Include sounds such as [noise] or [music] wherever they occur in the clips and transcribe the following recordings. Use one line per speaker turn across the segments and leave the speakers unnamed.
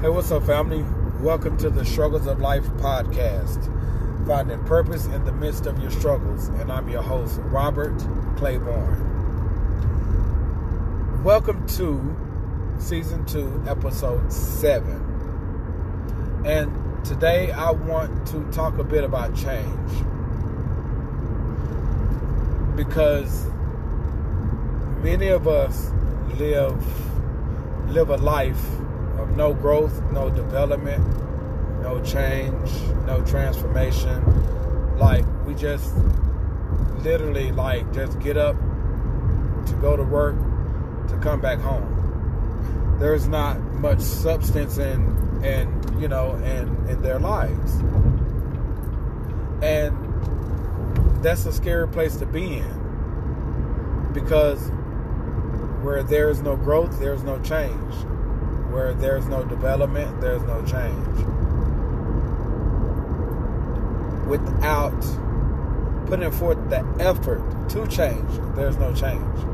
Hey, what's up, family? Welcome to the Struggles of Life podcast, finding purpose in the midst of your struggles. And I'm your host, Robert Claiborne. Welcome to season two, episode seven. And today I want to talk a bit about change because many of us live live a life of no growth, no development, no change, no transformation. Like we just literally like just get up to go to work to come back home. There's not much substance in and you know in in their lives. And that's a scary place to be in because where there is no growth, there's no change. Where there's no development, there's no change. Without putting forth the effort to change, there's no change.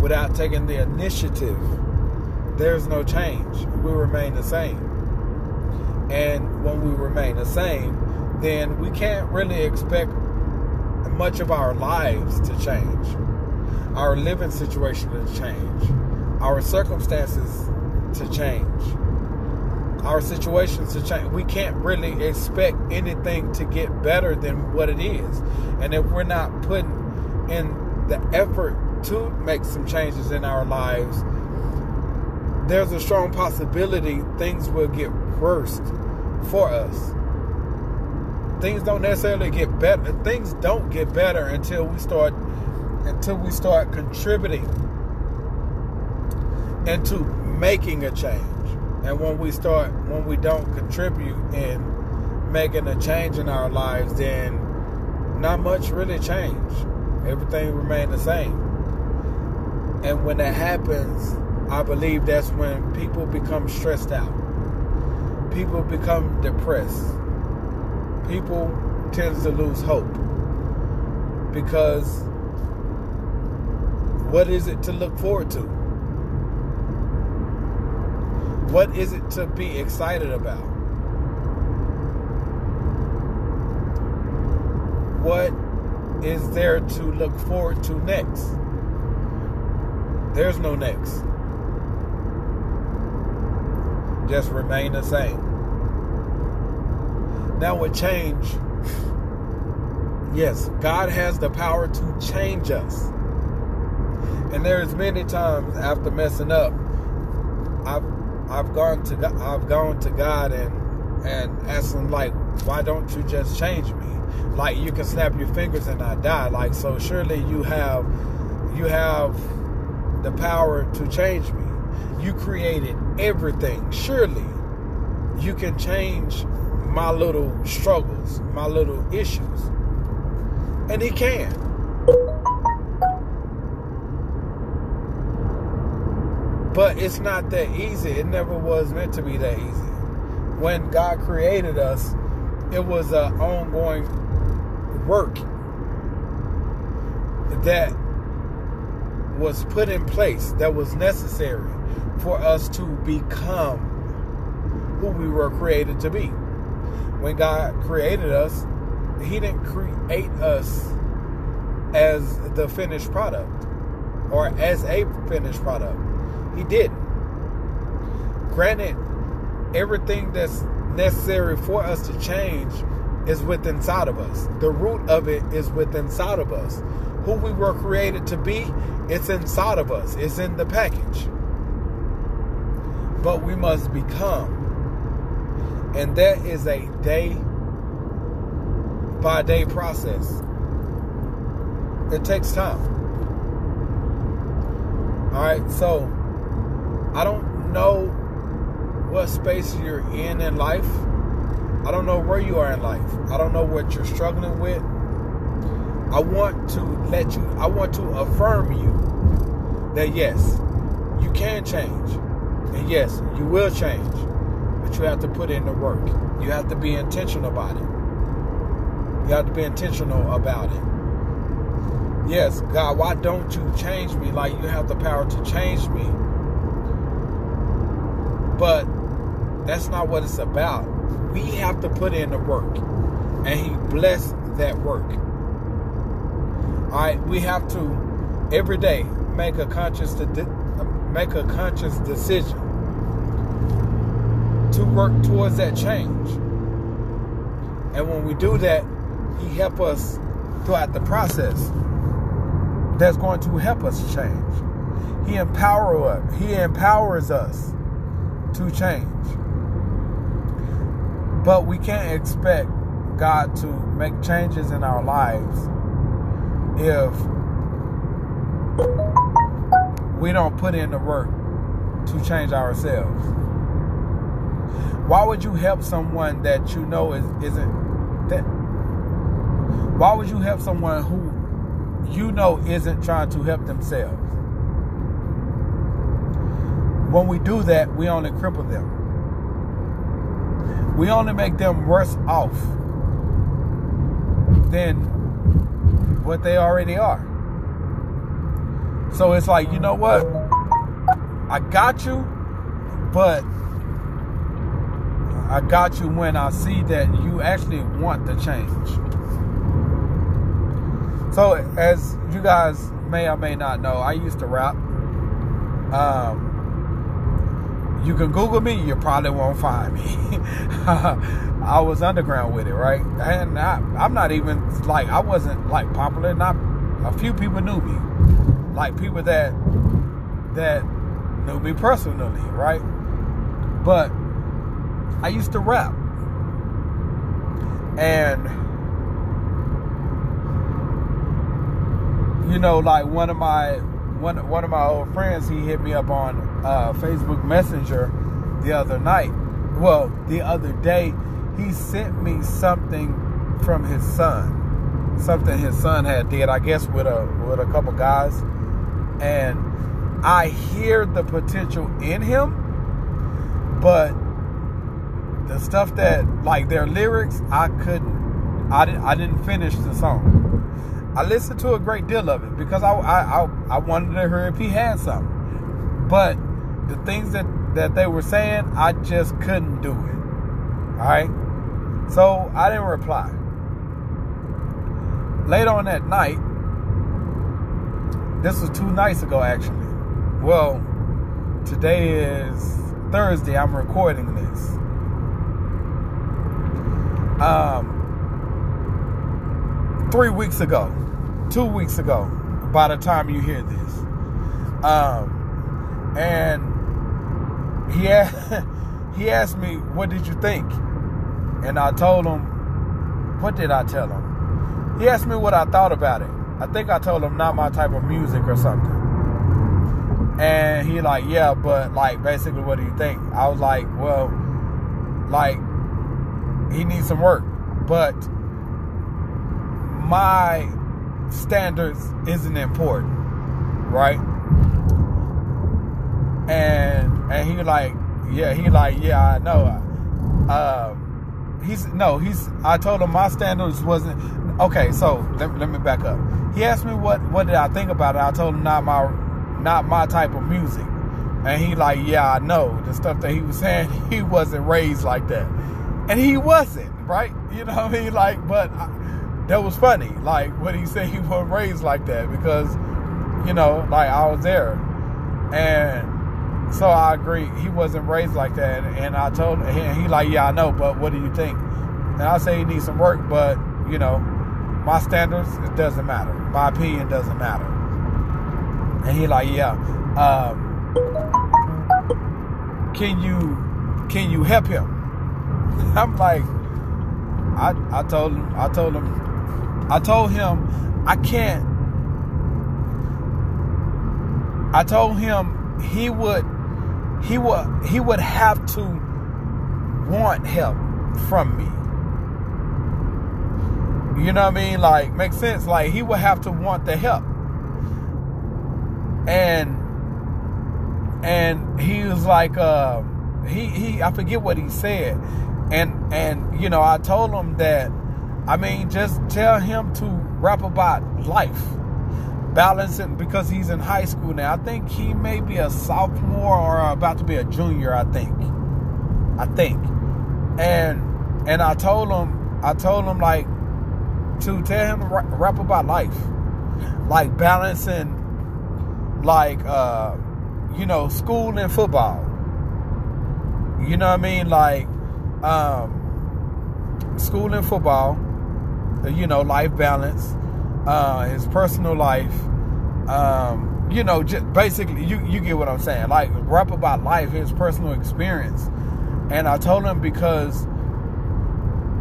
Without taking the initiative, there's no change. We remain the same. And when we remain the same, then we can't really expect much of our lives to change, our living situation to change, our circumstances to change, our situations to change. We can't really expect anything to get better than what it is. And if we're not putting in the effort to make some changes in our lives, there's a strong possibility things will get worse for us. Things don't necessarily get better. Things don't get better until we start until we start contributing into making a change. And when we start when we don't contribute in making a change in our lives, then not much really change. Everything remain the same. And when that happens, I believe that's when people become stressed out. People become depressed. People tend to lose hope. Because what is it to look forward to? What is it to be excited about? What is there to look forward to next? There's no next just remain the same. Now, with change, [laughs] yes, God has the power to change us. And there's many times after messing up, I've I've gone to I've gone to God and and asked him like, why don't you just change me? Like you can snap your fingers and I die. Like so, surely you have you have the power to change me. You created everything. Surely you can change my little struggles, my little issues. And He can. But it's not that easy. It never was meant to be that easy. When God created us, it was an ongoing work that was put in place, that was necessary for us to become who we were created to be. When God created us, He didn't create us as the finished product or as a finished product. He didn't. Granted, everything that's necessary for us to change is within inside of us. The root of it is within inside of us. Who we were created to be, it's inside of us. It's in the package but we must become. And that is a day by day process. It takes time. All right, so I don't know what space you're in in life. I don't know where you are in life. I don't know what you're struggling with. I want to let you, I want to affirm you that yes, you can change. And yes, you will change, but you have to put in the work. You have to be intentional about it. You have to be intentional about it. Yes, God, why don't you change me like you have the power to change me? But That's not what it's about. We have to put in the work, and He blessed that work. All right, we have to every day make a conscious make a conscious decision to work towards that change. And when we do that, He help us throughout the process. That's going to help us change. He empower us. He empowers us to change. But we can't expect God to make changes in our lives if we don't put in the work to change ourselves. Why would you help someone that you know is, isn't that? Why would you help someone who you know isn't trying to help themselves? When we do that, we only cripple them. We only make them worse off than what they already are. So it's like, you know what? I got you, but I got you when I see that you actually want the change. So, as you guys may or may not know, I used to rap. Um, you can Google me, you probably won't find me. [laughs] I was underground with it, right? And I, I'm not even like I wasn't like popular. Not a few people knew me, like people that that knew me personally, right? But I used to rap, and you know, like one of my one one of my old friends, he hit me up on uh, Facebook Messenger the other night. Well, the other day, he sent me something from his son, something his son had did, I guess, with a with a couple guys, and I hear the potential in him, but the stuff that like their lyrics, I couldn't, I didn't, I didn't finish the song. I listened to a great deal of it because I, I, I, I wanted to hear if he had something. But the things that, that they were saying, I just couldn't do it. All right? So I didn't reply. Later on that night, this was two nights ago actually. Well, today is Thursday. I'm recording this. Um, three weeks ago, two weeks ago, by the time you hear this. Um, and he [laughs] he asked me, "What did you think?" And I told him, "What did I tell him?" He asked me what I thought about it. I think I told him not my type of music or something. And he like, yeah, but like basically, what do you think? I was like, well, like he needs some work, but my standards isn't important, right? And and he like, yeah, he like, yeah, I know. Um, he's no, he's. I told him my standards wasn't okay. So let, let me back up. He asked me what what did I think about it. I told him not my not my type of music. And he like, yeah, I know the stuff that he was [laughs] saying. He wasn't raised like that, and he wasn't, right? You know what I mean? Like, but that was funny. Like when he said he wasn't raised like that because, you know, like I was there, and so I agree he wasn't raised like that. And I told him, he like, yeah, I know, but what do you think? And I say he needs some work, but you know, my standards it doesn't matter. My opinion doesn't matter. And he like, yeah. Um, can you can you help him? [laughs] I'm like, I I told him I told him I told him I can't. I told him he would he would he would have to want help from me. You know what I mean? Like makes sense. Like he would have to want the help. And and he was like uh he he I forget what he said. And and you know, I told him that I mean, just tell him to rap about life, balancing because he's in high school now. I think he may be a sophomore or about to be a junior. I think. I think. And and I told him, I told him like to tell him to rap about life, like balancing, like uh, you know, school and football. You know what I mean? Like um, school and football. You know, life balance, uh, his personal life. Um, you know, just basically, you you get what I'm saying. Like rap about life, his personal experience. And I told him because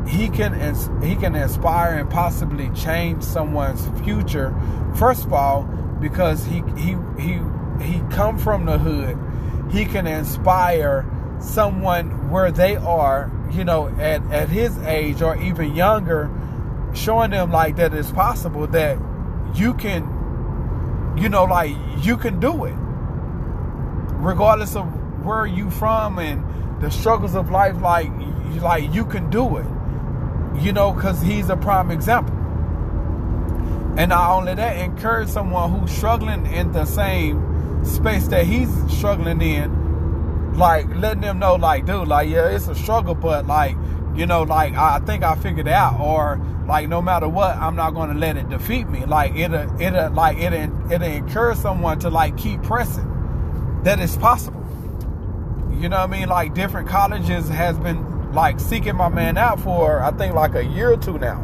he can he can inspire and possibly change someone's future. First of all, because he he he he come from the hood, he can inspire someone where they are, you know, at at his age or even younger, showing them like that it's possible that you can, you know, like you can do it, regardless of where you from and the struggles of life. Like like you can do it you know, because he's a prime example. And not only that, encourage someone who's struggling in the same space that he's struggling in, like letting them know, like, dude, like, yeah, it's a struggle, but like, you know, like I think I figured out, or like no matter what, I'm not going to let it defeat me. Like it'll, uh, it'll, uh, like it'll, it'll encourage someone to like keep pressing. That it's possible. You know what I mean? Like different colleges has been like seeking my man out for I think like a year or two now.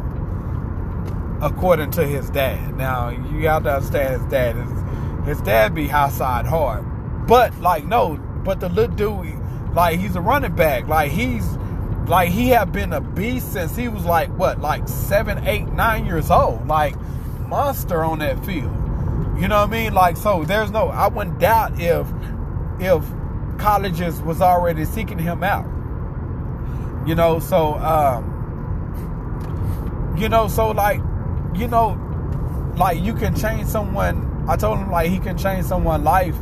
According to his dad. Now you got to understand his dad is his dad be high side hard. But like no, but the little dude like he's a running back. Like he's like he had been a beast since he was like what, like seven, eight, nine years old. Like monster on that field. You know what I mean? Like so there's no I wouldn't doubt if if colleges was already seeking him out. You know, so um, you know, so like, you know, like you can change someone. I told him like he can change someone's life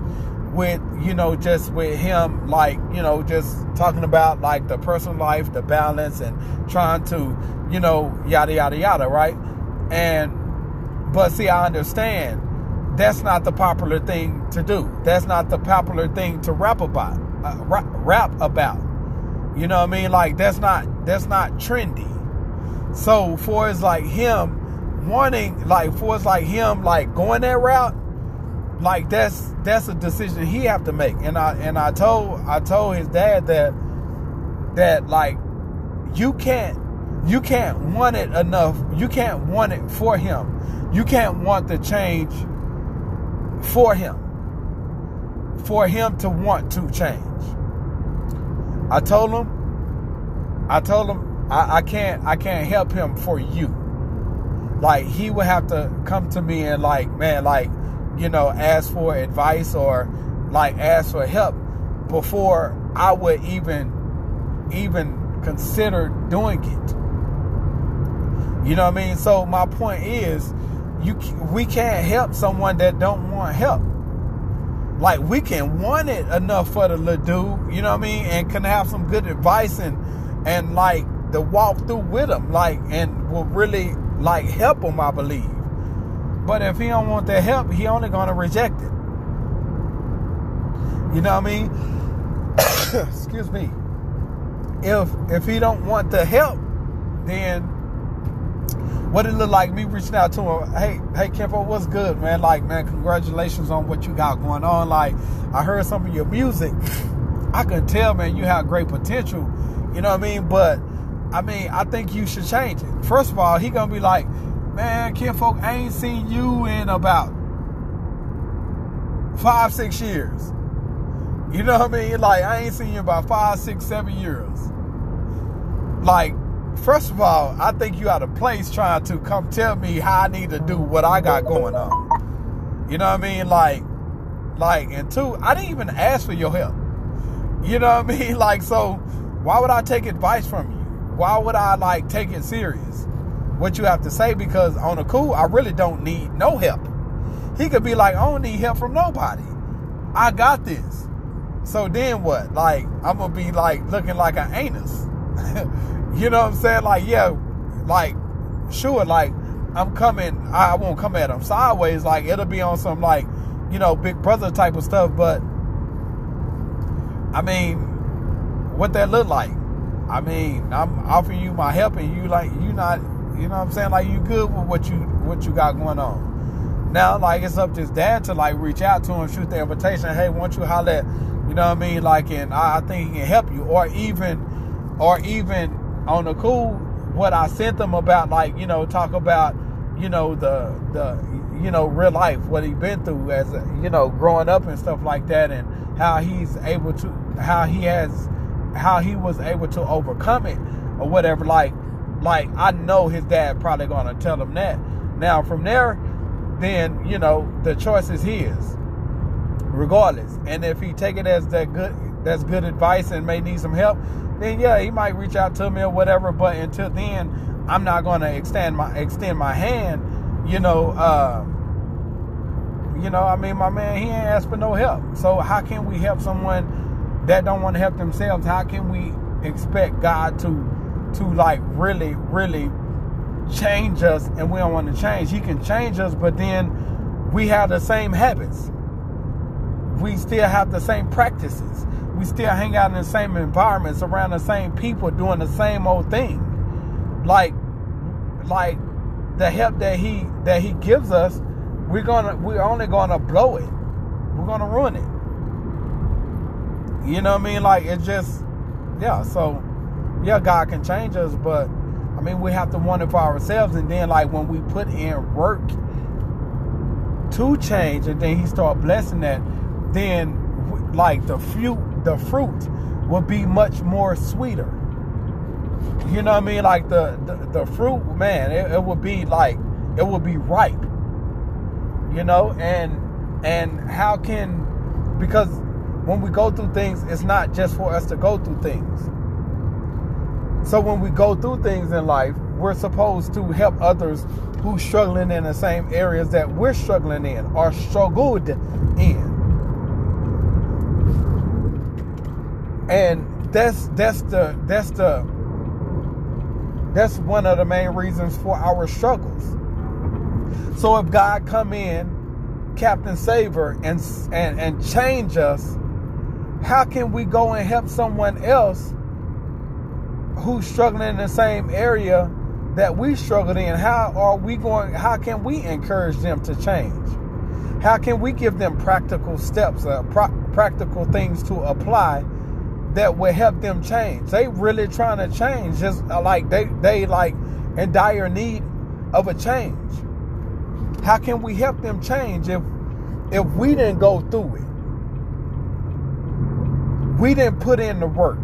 with you know just with him like you know just talking about like the personal life the balance and trying to you know yada yada yada right and but see i understand that's not the popular thing to do that's not the popular thing to rap about uh, rap, rap about you know what I mean? Like that's not that's not trendy. So for it's like him wanting like for it's like him like going that route, like that's that's a decision he have to make. And I and I told I told his dad that that like you can't you can't want it enough. You can't want it for him. You can't want the change for him. For him to want to change. I told him, I told him I, I can't I can't help him for you. Like he would have to come to me and like, man, like, you know, ask for advice or like ask for help before I would even even consider doing it. You know what I mean? So my point is, you we can't help someone that don't want help like we can want it enough for the little dude, you know what I mean, and can have some good advice and and like the walk through with him, like and will really like help him, I believe. But if he don't want the help, he only gonna reject it. You know what I mean? [coughs] Excuse me. If if he don't want the help, then what it look like me reaching out to him hey hey Kempo what's good man like man congratulations on what you got going on like I heard some of your music [coughs] I can tell man you have great potential you know what I mean but I mean I think you should change it first of all he gonna be like man Kinfolk ain't seen you in about five six years you know what I mean like I ain't seen you about five six seven years like first of all, I think you out of place trying to come tell me how I need to do what I got going on. You know what I mean? Like, like, and two, I didn't even ask for your help. You know what I mean? [laughs] Like, so why would I take advice from you? Why would I like take it serious? What you have to say because on a cool, I really don't need no help. He could be like, I don't need help from nobody. I got this. So then what? Like, I'm gonna be like looking like an anus. [laughs] You know what I'm saying? Like, yeah, like, sure, like, I'm coming, I won't come at him sideways. Like, it'll be on some, like, you know, big brother type of stuff. But, I mean, what that look like. I mean, I'm offering you my help, and you like you not, you know what I'm saying? Like you good with what you what you got going on. Now, like it's up to his dad to like reach out to him, shoot the invitation. Hey, won't you holler you know what I mean? Like, and I, I think he can help you, or even, or even on the cool, what I sent them about, like you know, talk about, you know, the the you know real life, what he been through as a, you know growing up and stuff like that, and how he's able to, how he has how he was able to overcome it or whatever. Like, like I know his dad probably gonna tell him that. Now from there, then you know the choice is his, regardless. And if he take it as that good, that's good advice and may need some help, then yeah, he might reach out to me or whatever. But until then, I'm not gonna extend my extend my hand. You know, uh, you know, I mean, my man, he ain't asked for no help. So how can we help someone? that don't want to help themselves, how can we expect God to to like really, really change us and we don't want to change? He can change us, but then we have the same habits. We still have the same practices. We still hang out in the same environments around the same people doing the same old thing. Like like the help that he that he gives us, we're gonna we're only gonna blow it. We're gonna ruin it. You know what I mean? Like it just, yeah. So, yeah, God can change us, but I mean we have to wonder for ourselves. And then like when we put in work to change, and then He start blessing that, then like the fruit, the fruit will be much more sweeter. You know what I mean? Like the the, the fruit, man, it, it would be like it would be ripe. You know, and and how can because when we go through things, it's not just for us to go through things. So when we go through things in life, we're supposed to help others who's struggling in the same areas that we're struggling in or struggled in. And that's that's the that's the that's one of the main reasons for our struggles. So if God come in, Captain Saver, and and and change us how can we go and help someone else who's struggling in the same area that we struggled in? How are we going? How can we encourage them to change? How can we give them practical steps, uh, pro- practical things to apply that will help them change? They really trying to change, just uh, like they they like in dire need of a change. How can we help them change if if we didn't go through it? we didn't put in the work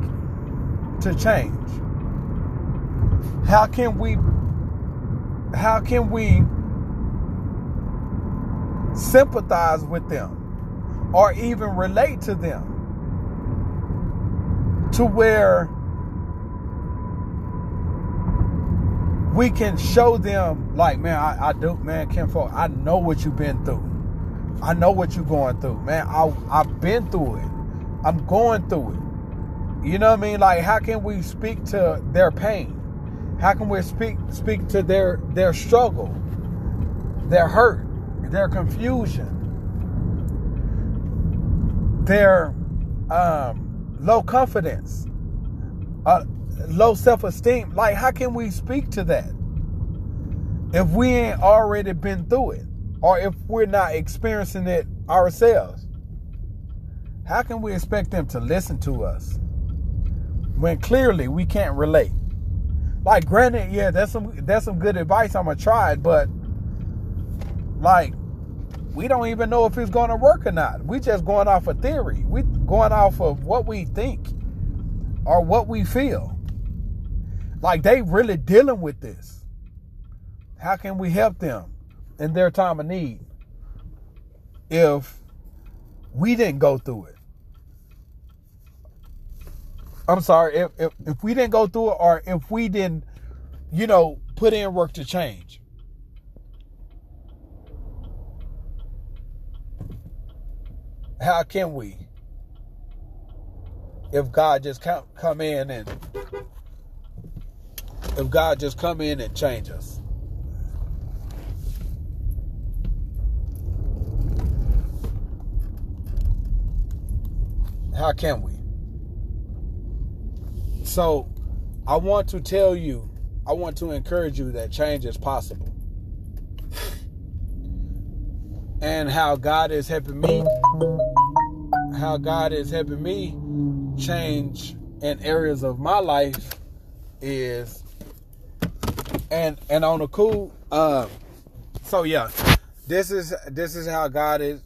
to change. How can we how can we sympathize with them or even relate to them to where we can show them like man I, I do man Ken Folk, I know what you've been through I know what you're going through man I, I've been through it I'm going through it. You know what I mean? Like, how can we speak to their pain? How can we speak speak to their their struggle, their hurt, their confusion, their um, low confidence, uh, low self esteem? Like, how can we speak to that if we ain't already been through it, or if we're not experiencing it ourselves? How can we expect them to listen to us when clearly we can't relate? Like, granted, yeah, that's some that's some good advice. I'm gonna try it, but like, we don't even know if it's gonna work or not. We just going off a of theory. We going off of what we think or what we feel. Like they really dealing with this. How can we help them in their time of need if we didn't go through it? I'm sorry, if, if, if we didn't go through it or if we didn't, you know, put in work to change. How can we? If God just come, come in and if God just come in and change us. How can we? So I want to tell you, I want to encourage you that change is possible. And how God is helping me, how God is helping me change in areas of my life is and and on the cool uh so yeah this is this is how god is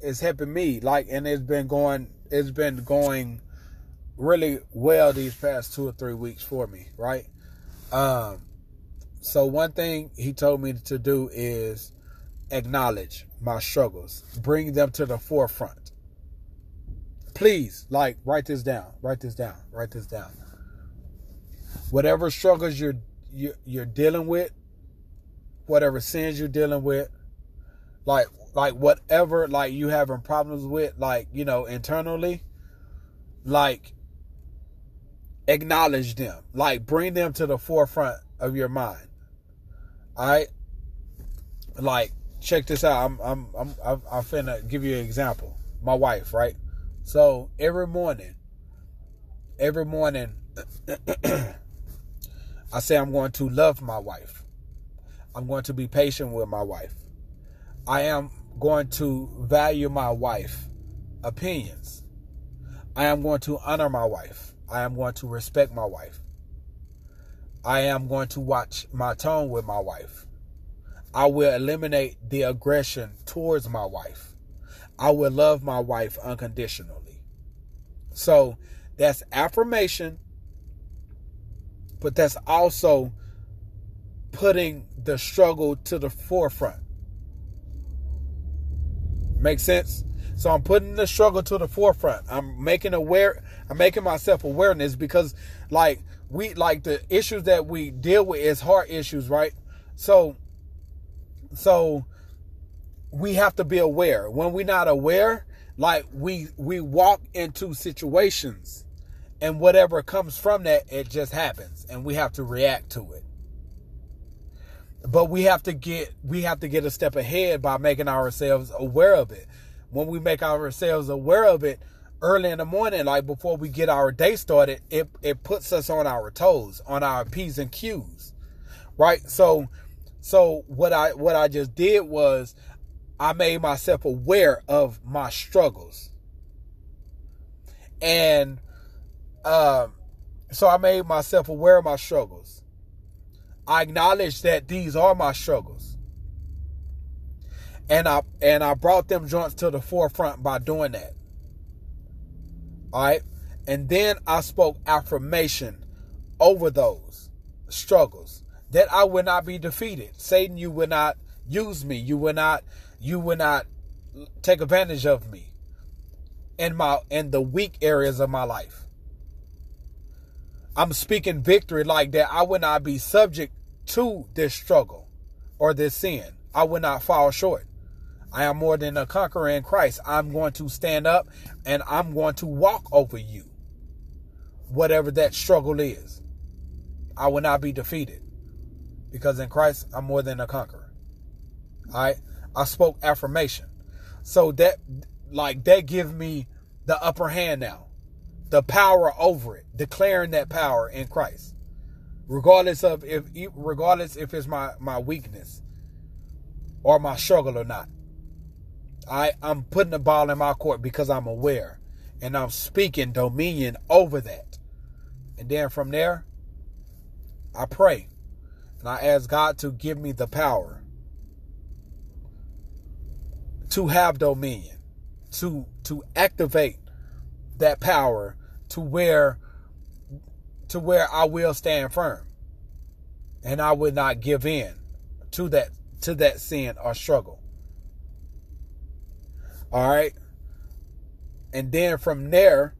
is helping me like and it's been going it's been going really well these past two or three weeks for me right? Um so one thing he told me to do is acknowledge my struggles bring them to the forefront. Please like write this down write this down write this down. Whatever struggles you're you're, you're dealing with, whatever sins you're dealing with, like like whatever like you having problems with, like you know internally, like acknowledge them, like bring them to the forefront of your mind. All right, like check this out. I'm I'm I'm I'm, I'm finna give you an example. My wife, right? So every morning, every morning. [clears throat] I say I'm going to love my wife. I'm going to be patient with my wife. I am going to value my wife opinions. I am going to honor my wife. I am going to respect my wife. I am going to watch my tone with my wife. I will eliminate the aggression towards my wife. I will love my wife unconditionally. So that's affirmation but that's also putting the struggle to the forefront. Make sense? So I'm putting the struggle to the forefront. I'm making aware I'm making myself awareness because like we like the issues that we deal with is heart issues, right? So so we have to be aware. When we're not aware, like we we walk into situations and whatever comes from that, it just happens, and we have to react to it. But we have to get we have to get a step ahead by making ourselves aware of it. When we make ourselves aware of it early in the morning, like before we get our day started, it it puts us on our toes, on our p's and q's, right? So, so what I what I just did was I made myself aware of my struggles, and um, so I made myself aware of my struggles. I acknowledge that these are my struggles. And I and I brought them joints to the forefront by doing that. All right? And then I spoke affirmation over those struggles that I will not be defeated. Satan, you will not use me. You will not you will not take advantage of me in my in the weak areas of my life. I'm speaking victory like that. I will not be subject to this struggle or this sin. I will not fall short. I am more than a conqueror in Christ. I'm going to stand up and I'm going to walk over you. Whatever that struggle is, I will not be defeated because in Christ I'm more than a conqueror. All right. I spoke affirmation. So that, like, that gives me the upper hand now the power over it, declaring that power in Christ. Regardless of if regardless if it's my, my weakness or my struggle or not. I, I'm putting the ball in my court because I'm aware and I'm speaking dominion over that. And then from there, I pray and I ask God to give me the power to have dominion, to to activate that power to where to where I will stand firm and I would not give in to that to that sin or struggle. All right? And then from there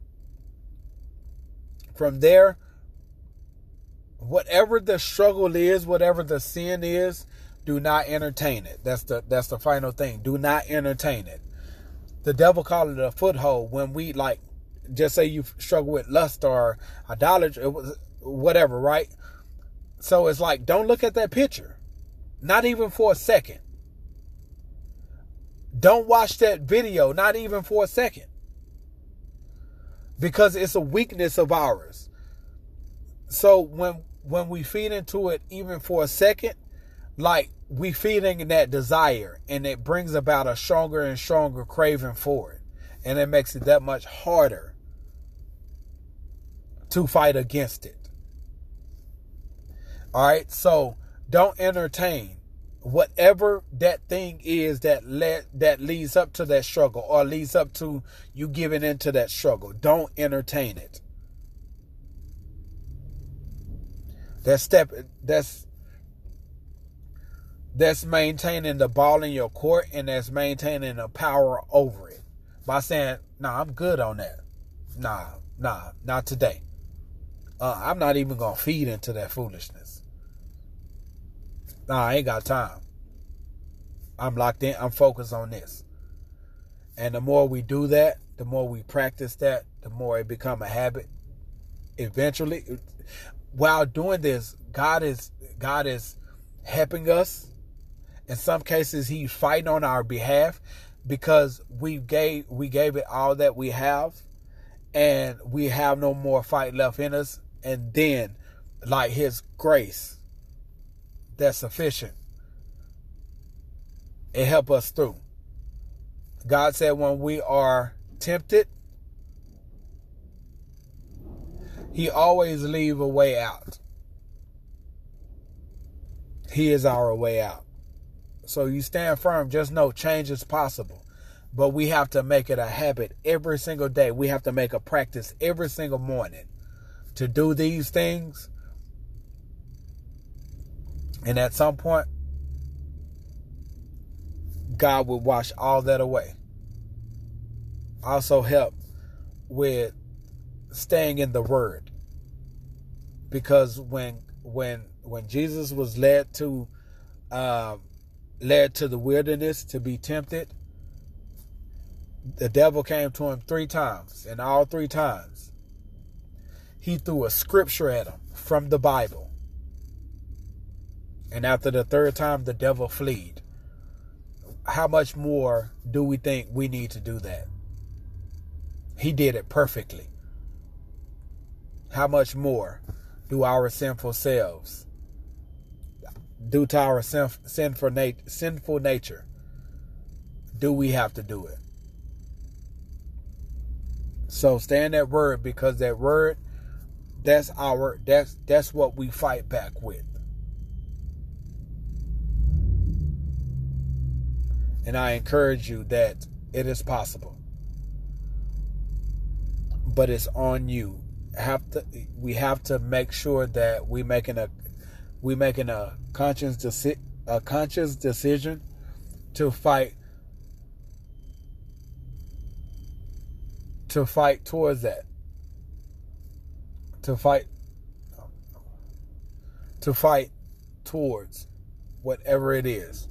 from there whatever the struggle is, whatever the sin is, do not entertain it. That's the that's the final thing. Do not entertain it. The devil called it a foothold when we like just say you struggle with lust or idolatry, whatever, right? So it's like, don't look at that picture, not even for a second. Don't watch that video, not even for a second. Because it's a weakness of ours. so when when we feed into it even for a second, like we feeding that desire and it brings about a stronger and stronger craving for it. And it makes it that much harder to fight against it. All right, so don't entertain whatever that thing is that led that leads up to that struggle or leads up to you giving into that struggle. Don't entertain it. That's step that's that's maintaining the ball in your court and that's maintaining the power over it by saying, "Nah, I'm good on that." Nah, nah, not today. Uh, I'm not even gonna feed into that foolishness. Nah, I ain't got time. I'm locked in. I'm focused on this. And the more we do that, the more we practice that, the more it become a habit. Eventually, while doing this, God is God is helping us. In some cases, He's fighting on our behalf because we gave we gave it all that we have, and we have no more fight left in us. And then, like His grace, that's sufficient. It help us through. God said, when we are tempted, He always leave a way out. He is our way out. So you stand firm. Just know change is possible. But we have to make it a habit every single day. We have to make a practice every single morning to do these things. And at some point, God would wash all that away. Also, help with staying in the word because when when when Jesus was led to uh, led to the wilderness to be tempted the devil came to him three times and all three times he threw a scripture at him from the bible and after the third time the devil fled how much more do we think we need to do that he did it perfectly how much more do our sinful selves, due to our sinful, nat- sinful nature, do we have to do it? So stand that word because that word, that's our that's that's what we fight back with. And I encourage you that it is possible. But it's on you. Have to we have to make sure that we making a we making a conscious deci- a conscious decision to fight to fight towards that. To fight to fight towards whatever it is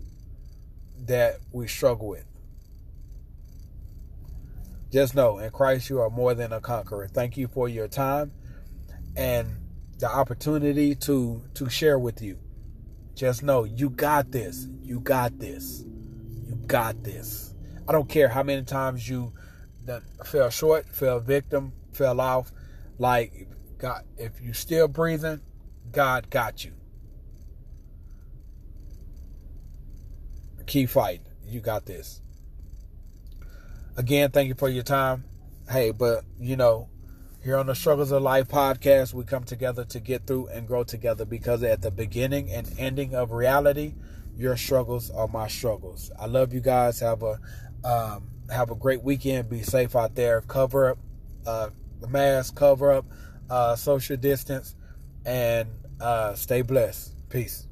that we struggle with just know in Christ you are more than a conqueror. Thank you for your time and the opportunity to to share with you. Just know you got this. You got this. You got this. I don't care how many times you fell short, fell victim, fell off. Like God, if you still breathing, God got you. Keep fighting. You got this. Again, thank you for your time. Hey, but you know, here on the Struggles of Life podcast, we come together to get through and grow together because at the beginning and ending of reality, your struggles are my struggles. I love you guys. Have a um, have a great weekend. Be safe out there. Cover up uh, mask. Cover up uh, social distance, and uh, stay blessed. Peace.